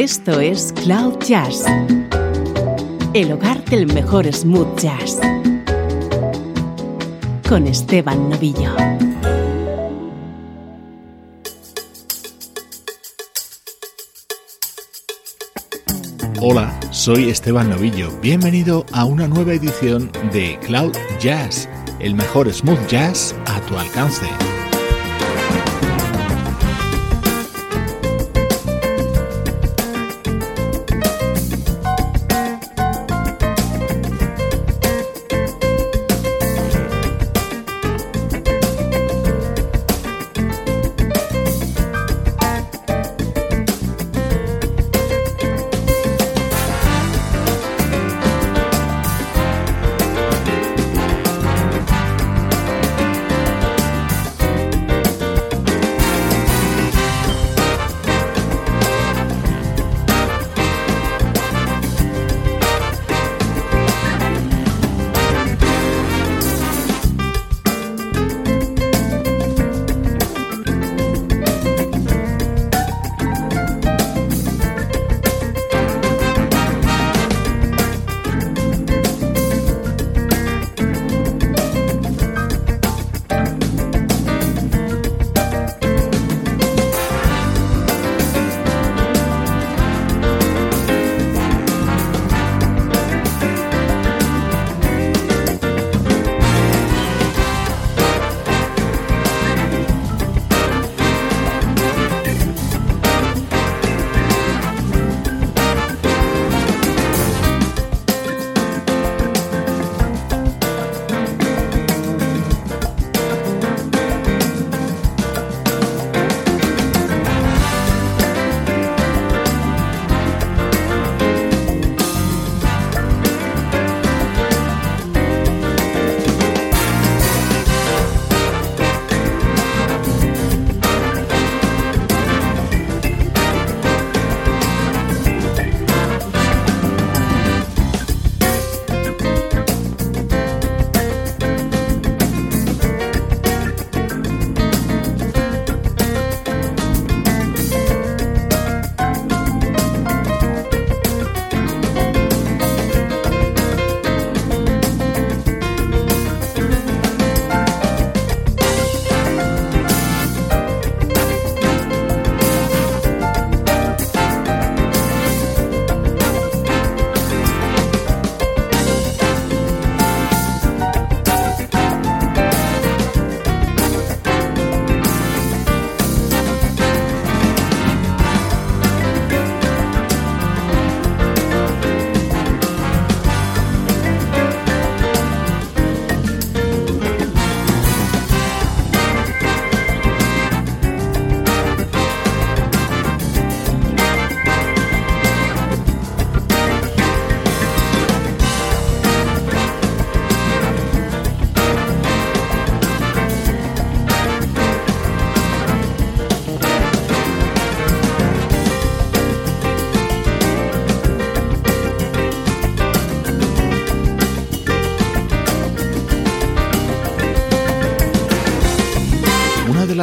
Esto es Cloud Jazz, el hogar del mejor smooth jazz, con Esteban Novillo. Hola, soy Esteban Novillo. Bienvenido a una nueva edición de Cloud Jazz, el mejor smooth jazz a tu alcance.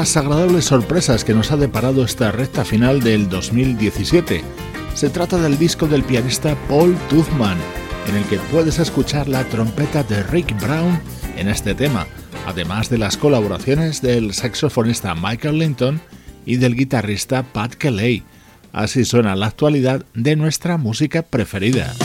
Las agradables sorpresas que nos ha deparado esta recta final del 2017. Se trata del disco del pianista Paul Tuzman, en el que puedes escuchar la trompeta de Rick Brown en este tema, además de las colaboraciones del saxofonista Michael Linton y del guitarrista Pat Kelly. Así suena la actualidad de nuestra música preferida.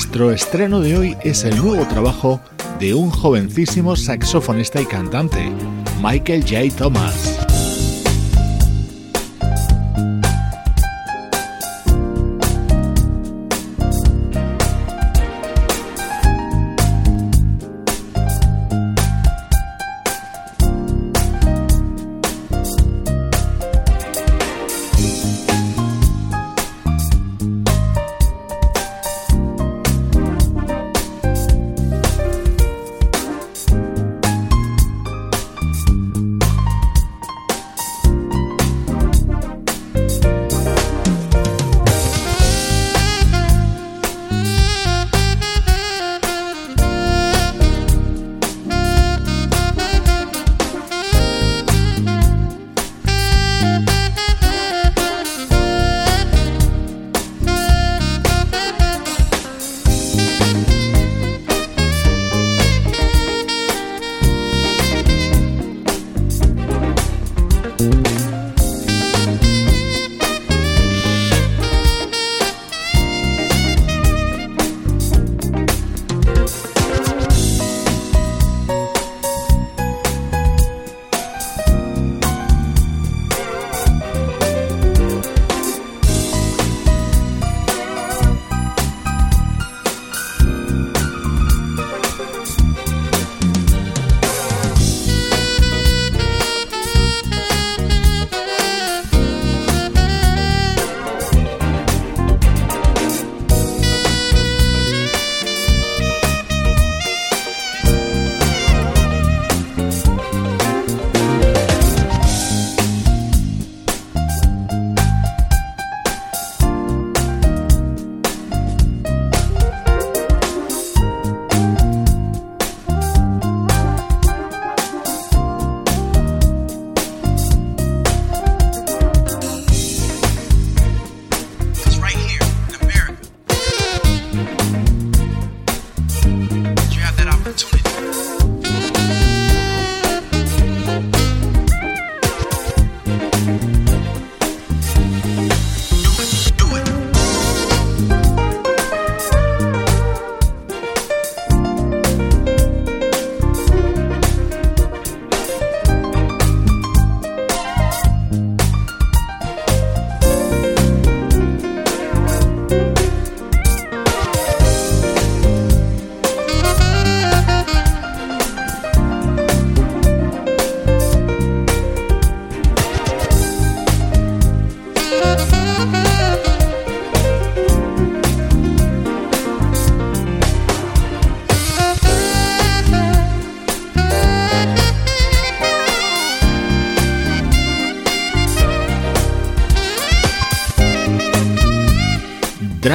Nuestro estreno de hoy es el nuevo trabajo de un jovencísimo saxofonista y cantante, Michael J. Thomas.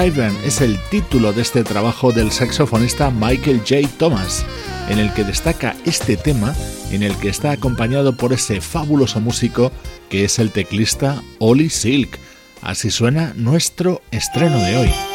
Es el título de este trabajo del saxofonista Michael J. Thomas, en el que destaca este tema en el que está acompañado por ese fabuloso músico que es el teclista Ollie Silk. Así suena nuestro estreno de hoy.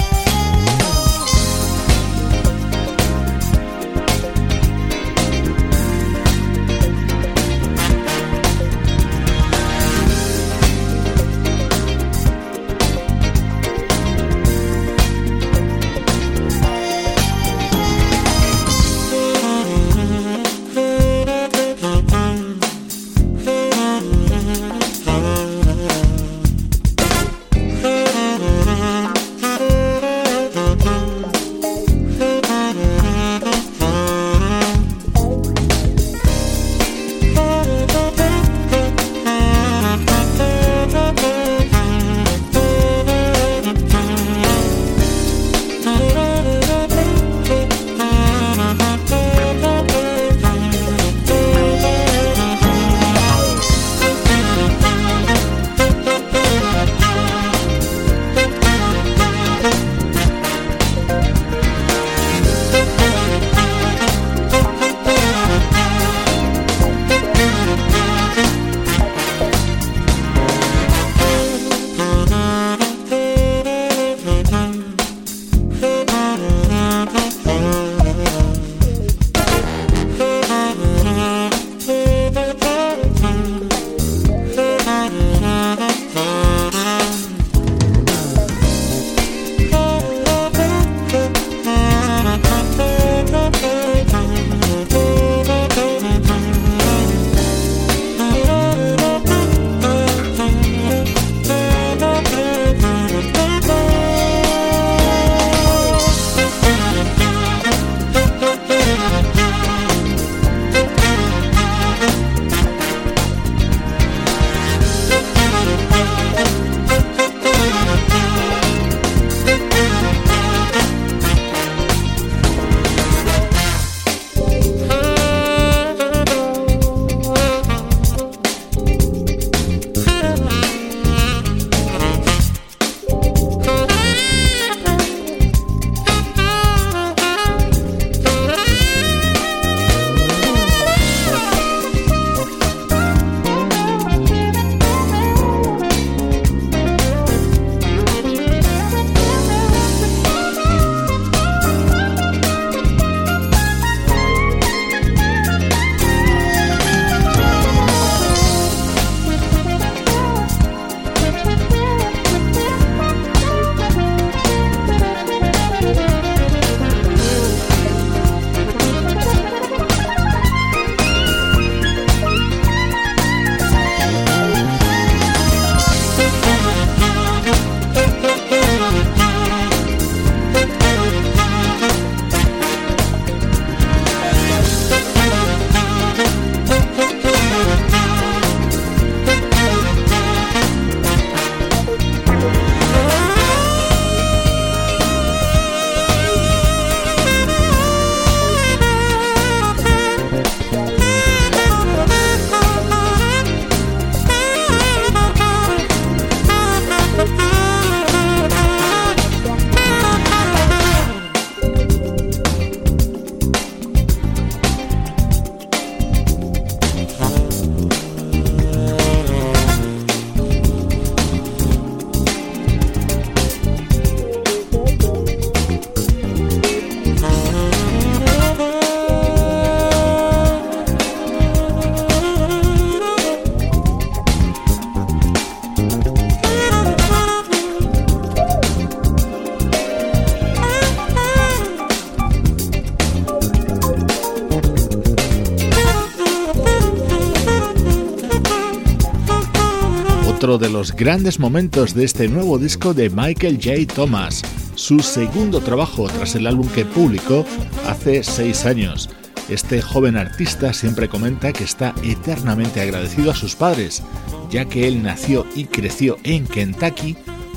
Grandes momentos de este nuevo disco de Michael J. Thomas, su segundo trabajo tras el álbum que publicó hace seis años. Este joven artista siempre comenta que está eternamente agradecido a sus padres, ya que él nació y creció en Kentucky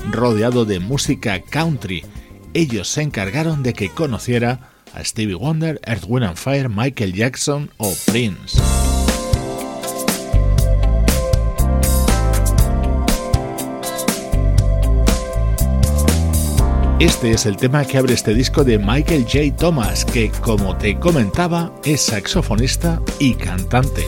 rodeado de música country. Ellos se encargaron de que conociera a Stevie Wonder, Earth, Wind and Fire, Michael Jackson o Prince. Este es el tema que abre este disco de Michael J. Thomas, que como te comentaba es saxofonista y cantante.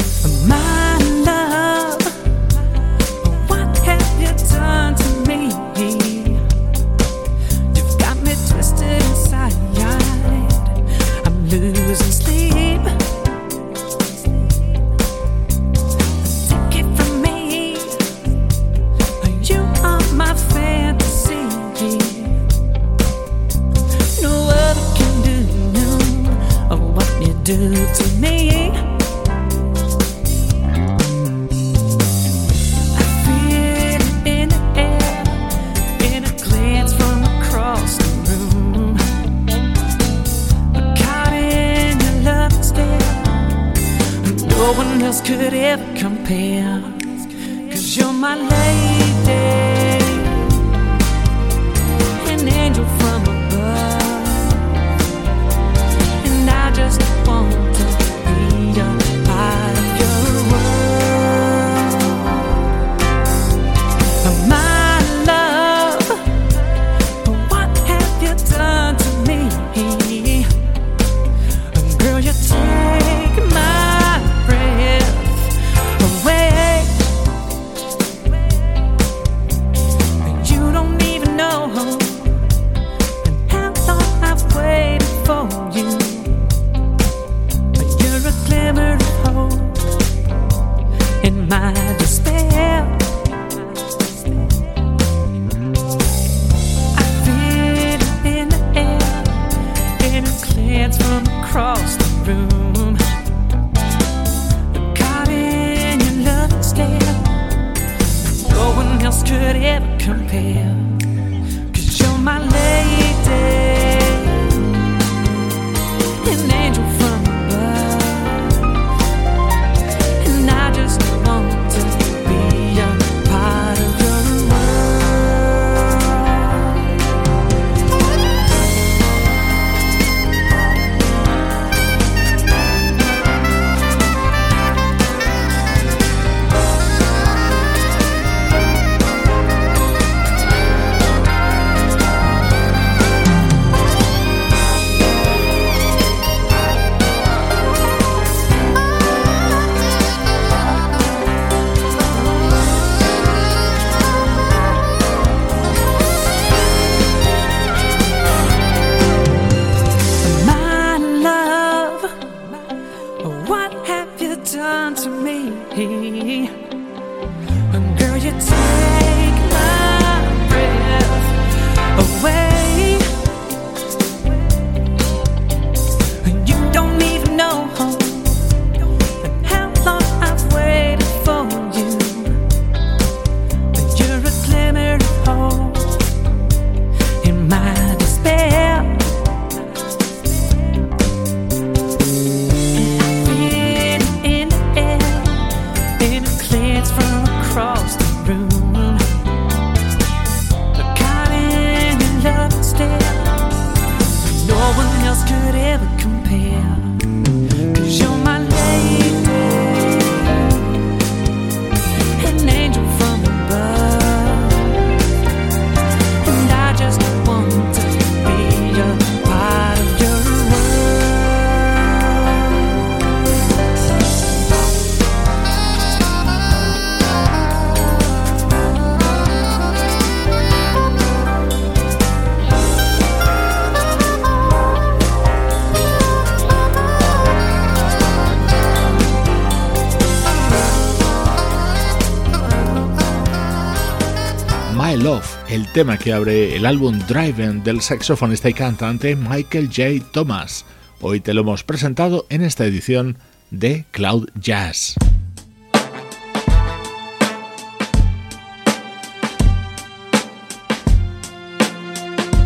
Tema que abre el álbum Driven del saxofonista y cantante Michael J. Thomas. Hoy te lo hemos presentado en esta edición de Cloud Jazz.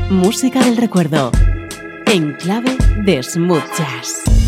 Música del recuerdo, en clave de smooth jazz.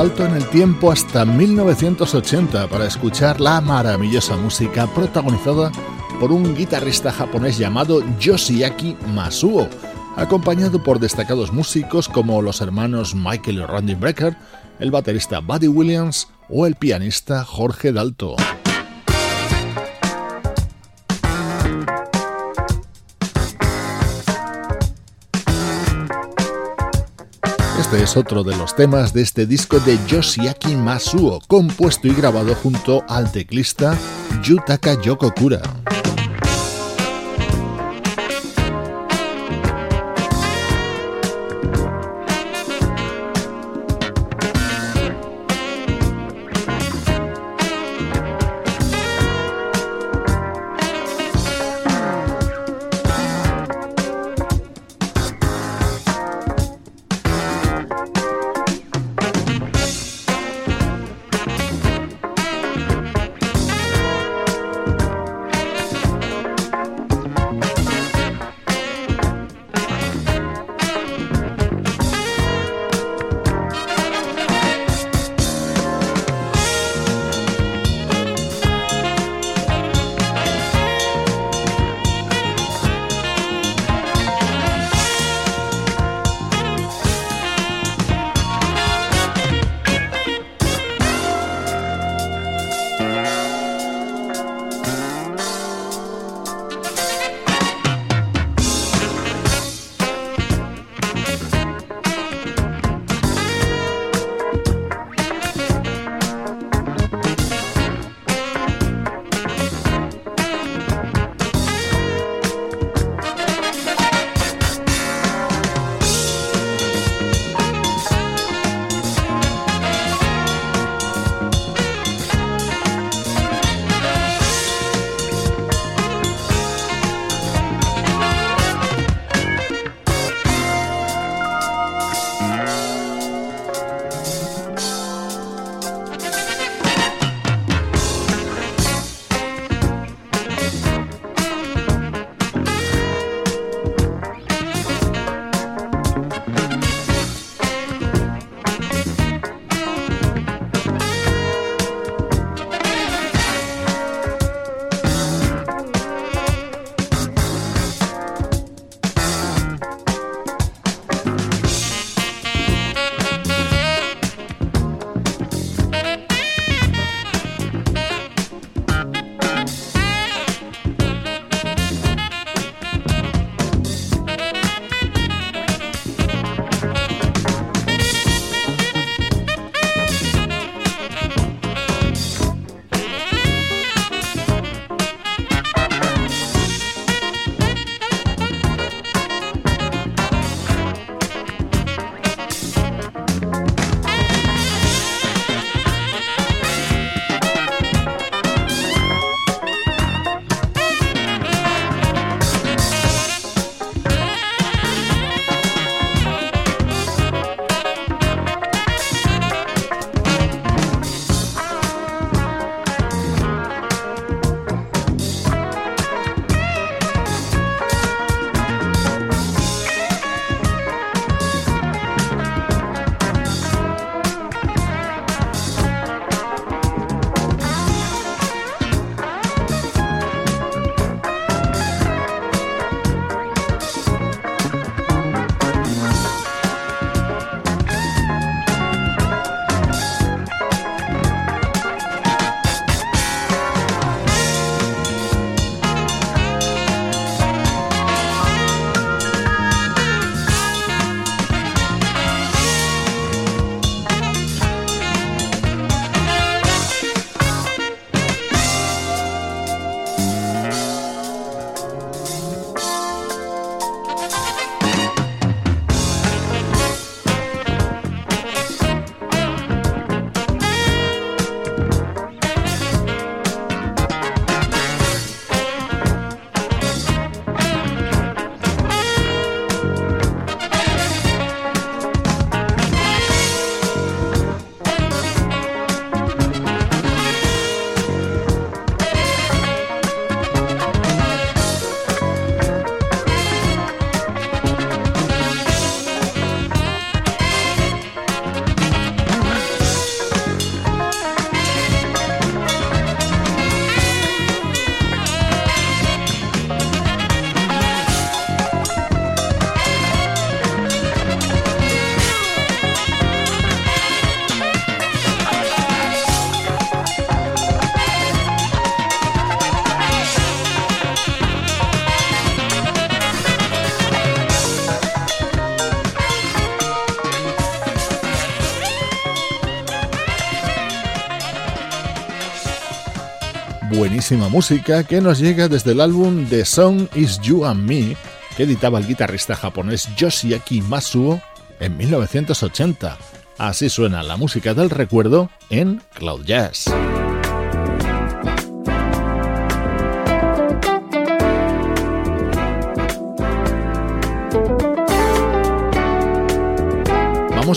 Salto en el tiempo hasta 1980 para escuchar la maravillosa música protagonizada por un guitarrista japonés llamado Yoshiaki Masuo, acompañado por destacados músicos como los hermanos Michael y Randy Brecker, el baterista Buddy Williams o el pianista Jorge Dalto. Este es otro de los temas de este disco de Yoshiaki Masuo, compuesto y grabado junto al teclista Yutaka Yokokura. Música que nos llega desde el álbum The Song Is You and Me, que editaba el guitarrista japonés Yoshiaki Masuo en 1980. Así suena la música del recuerdo en Cloud Jazz.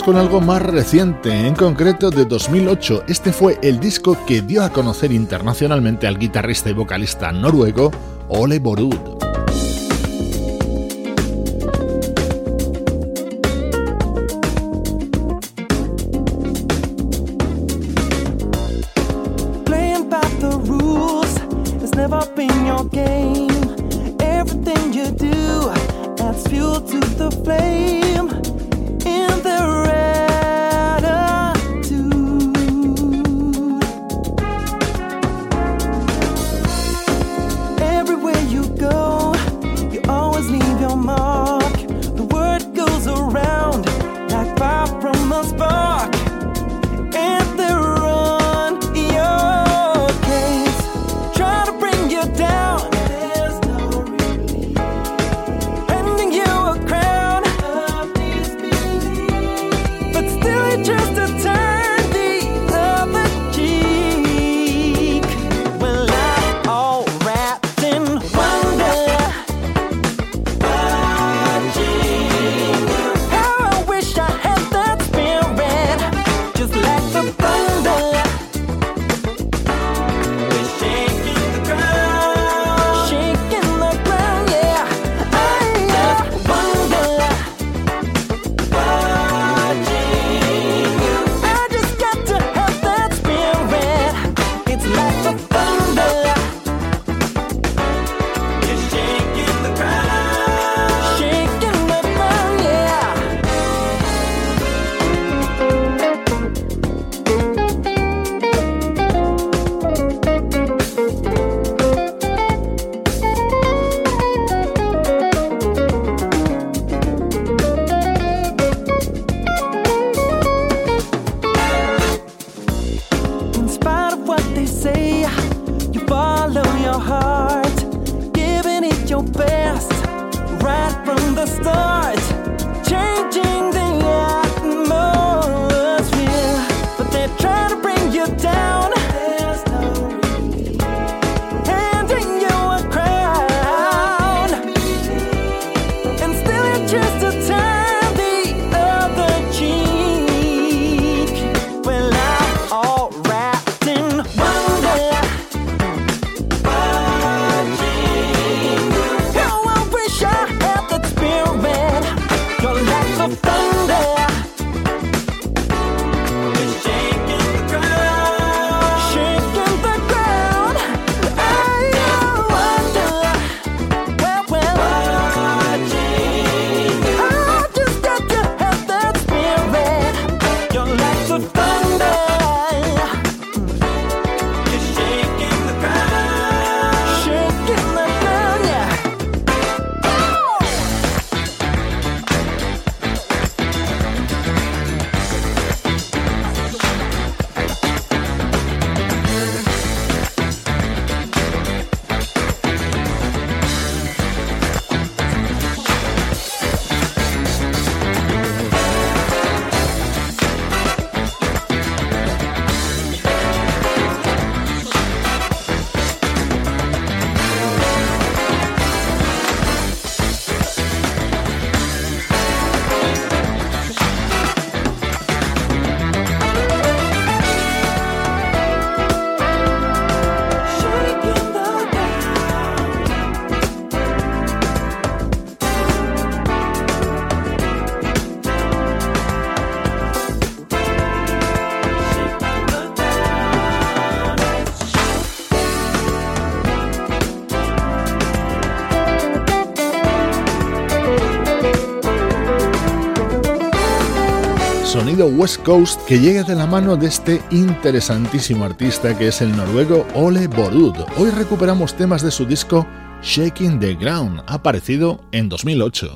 Con algo más reciente, en concreto de 2008. Este fue el disco que dio a conocer internacionalmente al guitarrista y vocalista noruego Ole Borud. West Coast que llega de la mano de este interesantísimo artista que es el noruego Ole Borud. Hoy recuperamos temas de su disco Shaking the Ground, aparecido en 2008.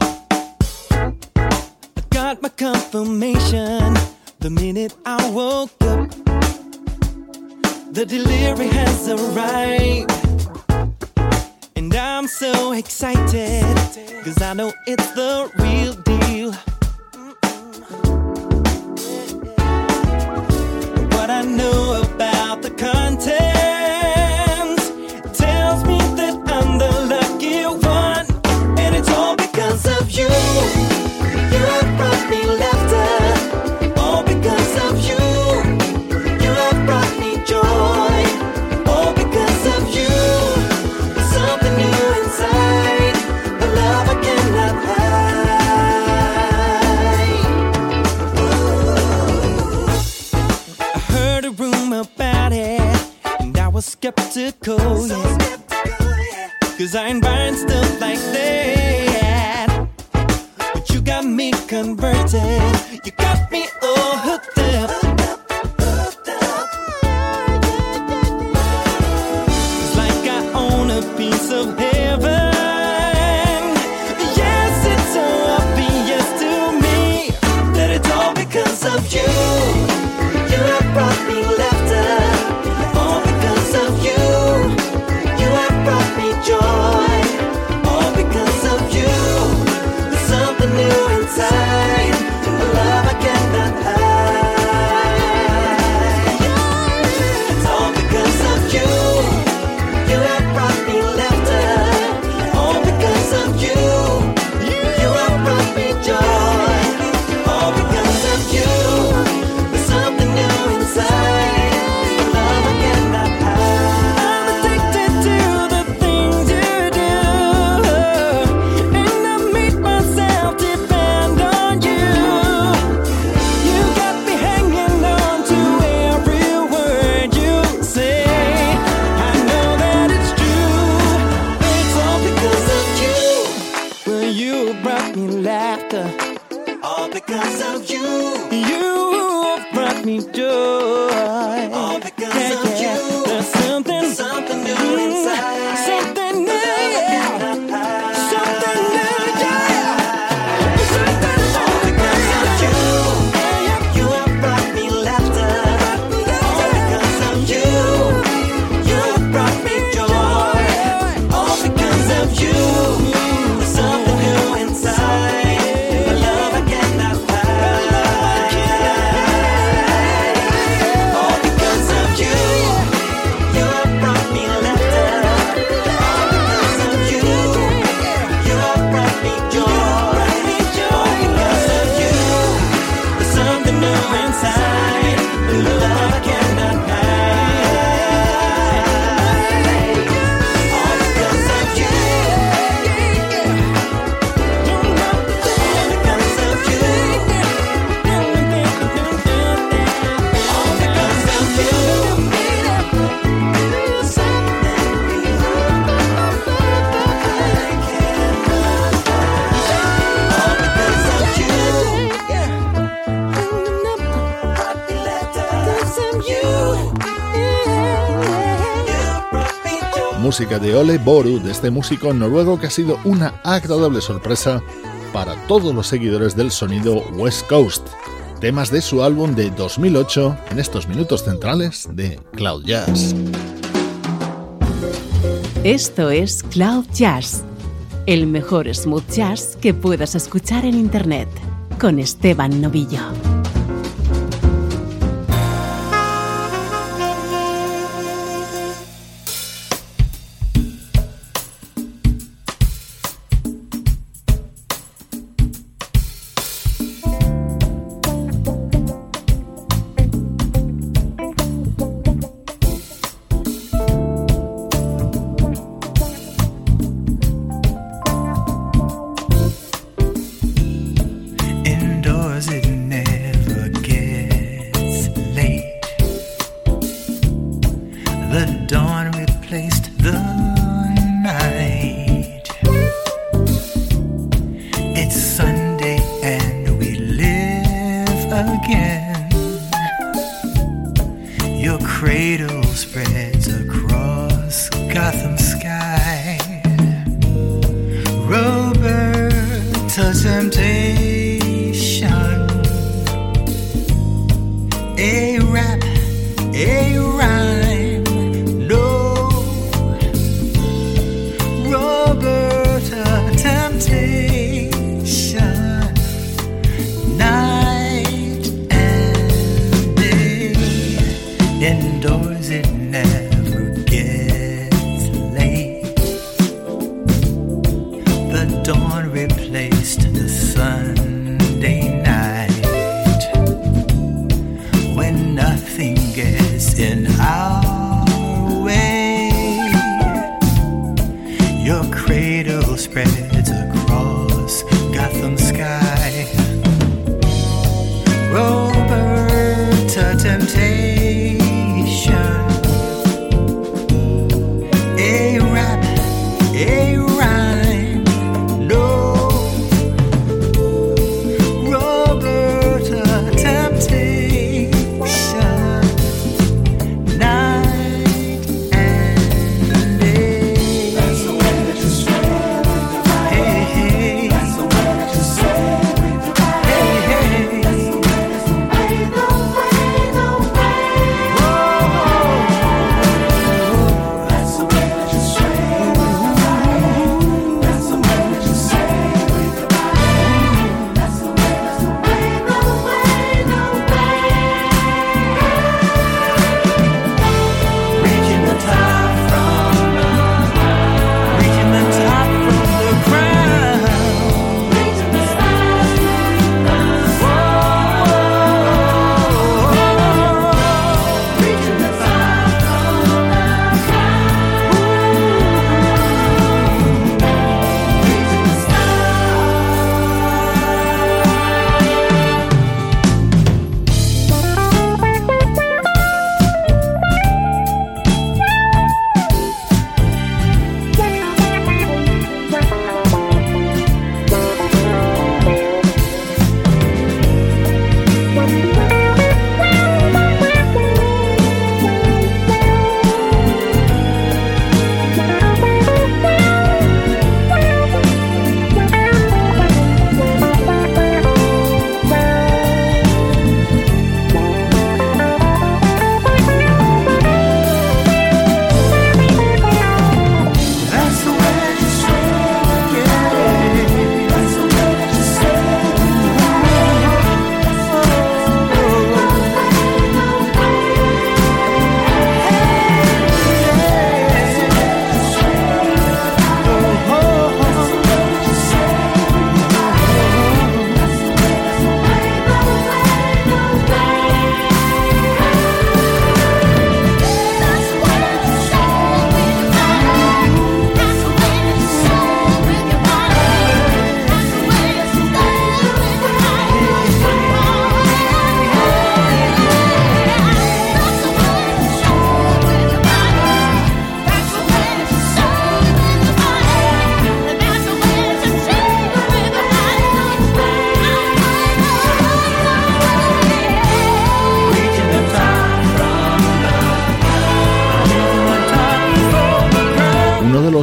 The delivery has arrived. And I'm so excited. I know it's the real deal. What I know skeptical, yeah. Cause I ain't buying stuff like that. But you got me converted. Música de Ole Boru, de este músico noruego que ha sido una agradable sorpresa para todos los seguidores del sonido West Coast. Temas de su álbum de 2008 en estos minutos centrales de Cloud Jazz. Esto es Cloud Jazz, el mejor smooth jazz que puedas escuchar en Internet, con Esteban Novillo.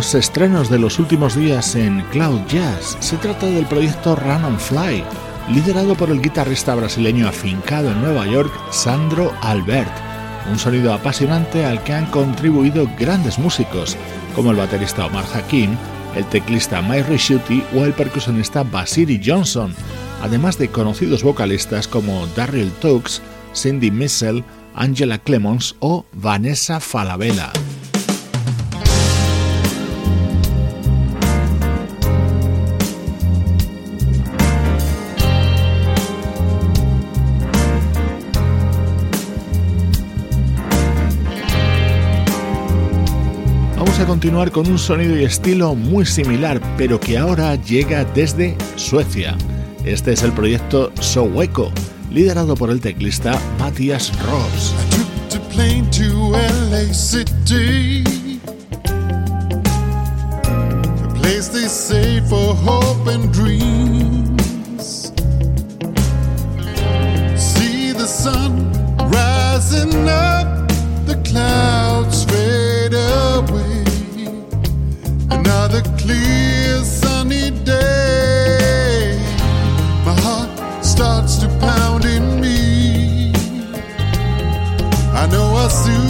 Estrenos de los últimos días en Cloud Jazz. Se trata del proyecto Run and Fly, liderado por el guitarrista brasileño afincado en Nueva York, Sandro Albert. Un sonido apasionante al que han contribuido grandes músicos, como el baterista Omar Hakim, el teclista Mike Risciuti o el percusionista Basiri Johnson, además de conocidos vocalistas como Daryl Tux, Cindy Missel, Angela Clemons o Vanessa Falabella. A continuar con un sonido y estilo muy similar, pero que ahora llega desde Suecia. Este es el proyecto Soweco, liderado por el teclista Matthias Ross. See the sun rising up, the clouds starts to pound in me. I know I soon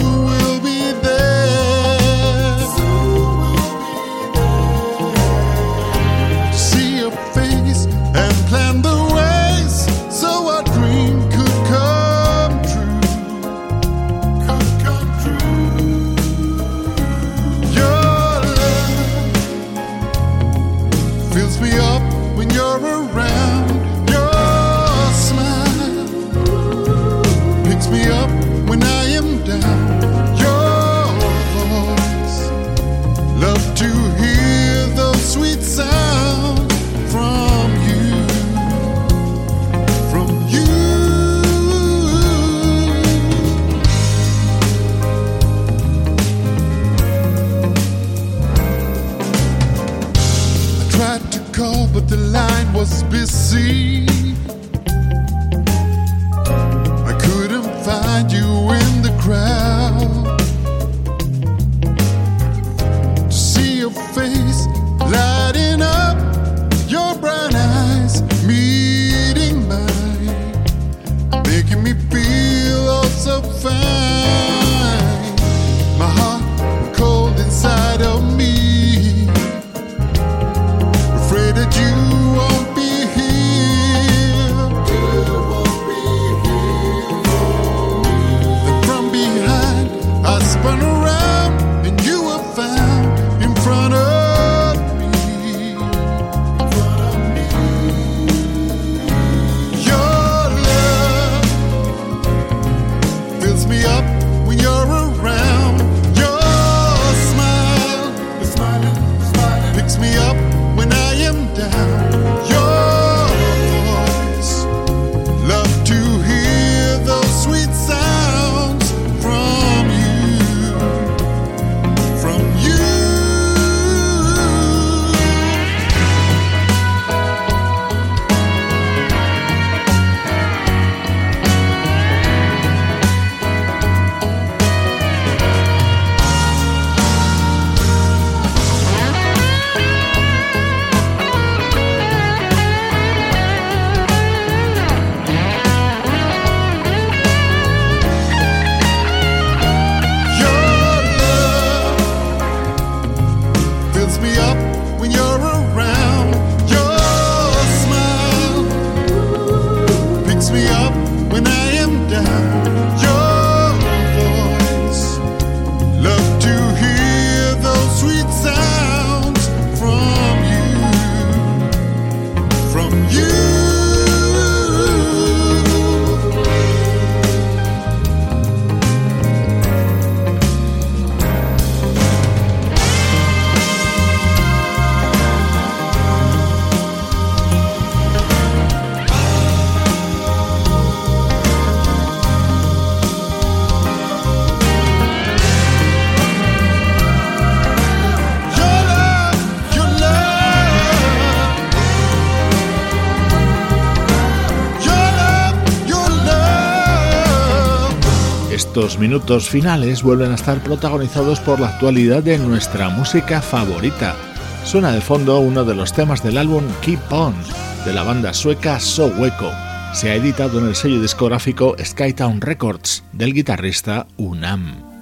Estos minutos finales vuelven a estar protagonizados por la actualidad de nuestra música favorita. Suena de fondo uno de los temas del álbum Keep On, de la banda sueca So Hueco. Se ha editado en el sello discográfico Skytown Records del guitarrista Unam.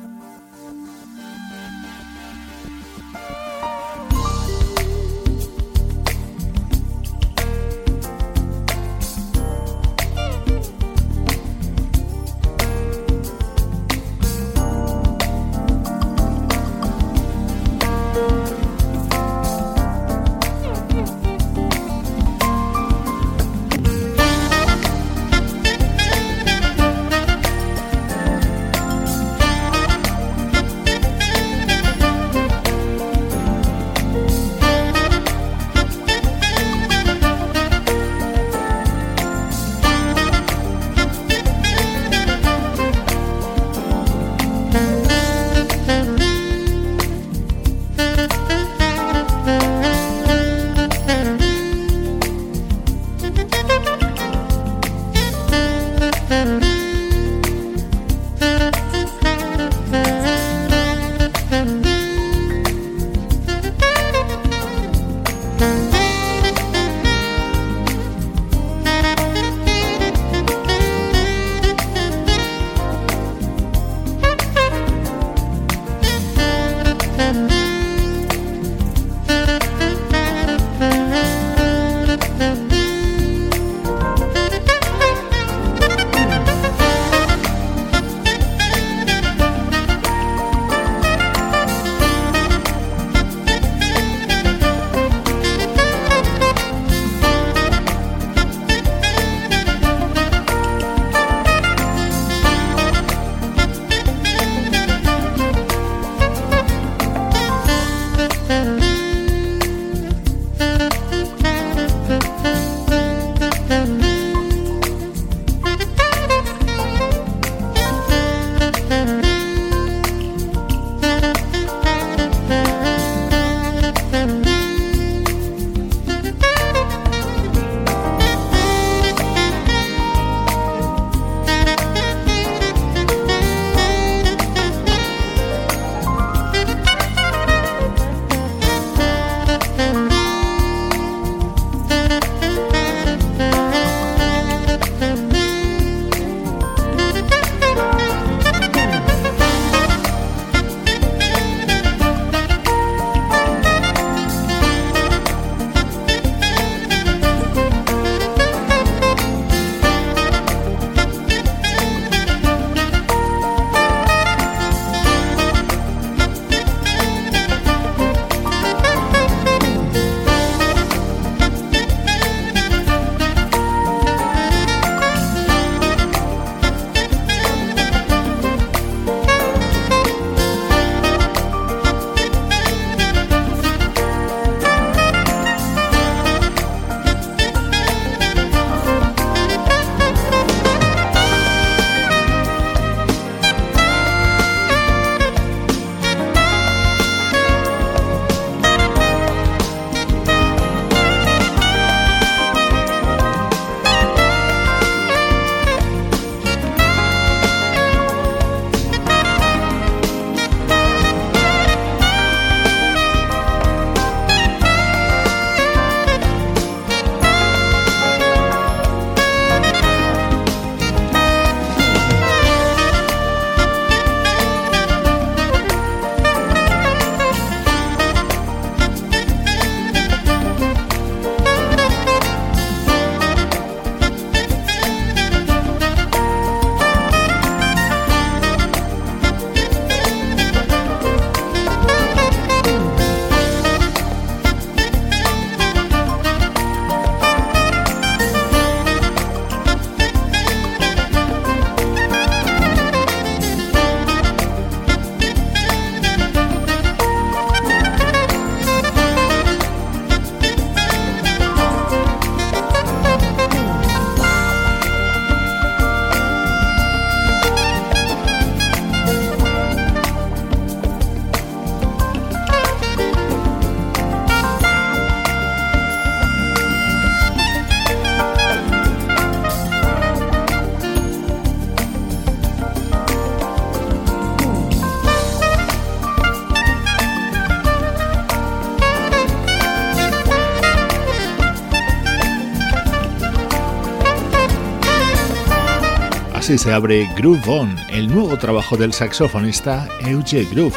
Así se abre Groove On, el nuevo trabajo del saxofonista Euge Groove,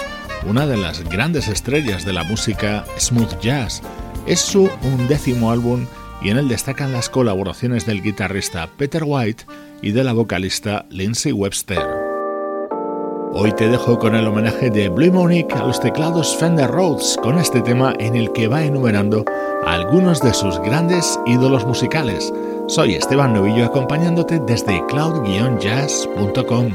una de las grandes estrellas de la música smooth jazz. Es su undécimo álbum y en él destacan las colaboraciones del guitarrista Peter White y de la vocalista Lindsay Webster. Hoy te dejo con el homenaje de Blue Monique a los teclados Fender Rhodes con este tema en el que va enumerando algunos de sus grandes ídolos musicales. Soy Esteban Novillo acompañándote desde cloud-jazz.com.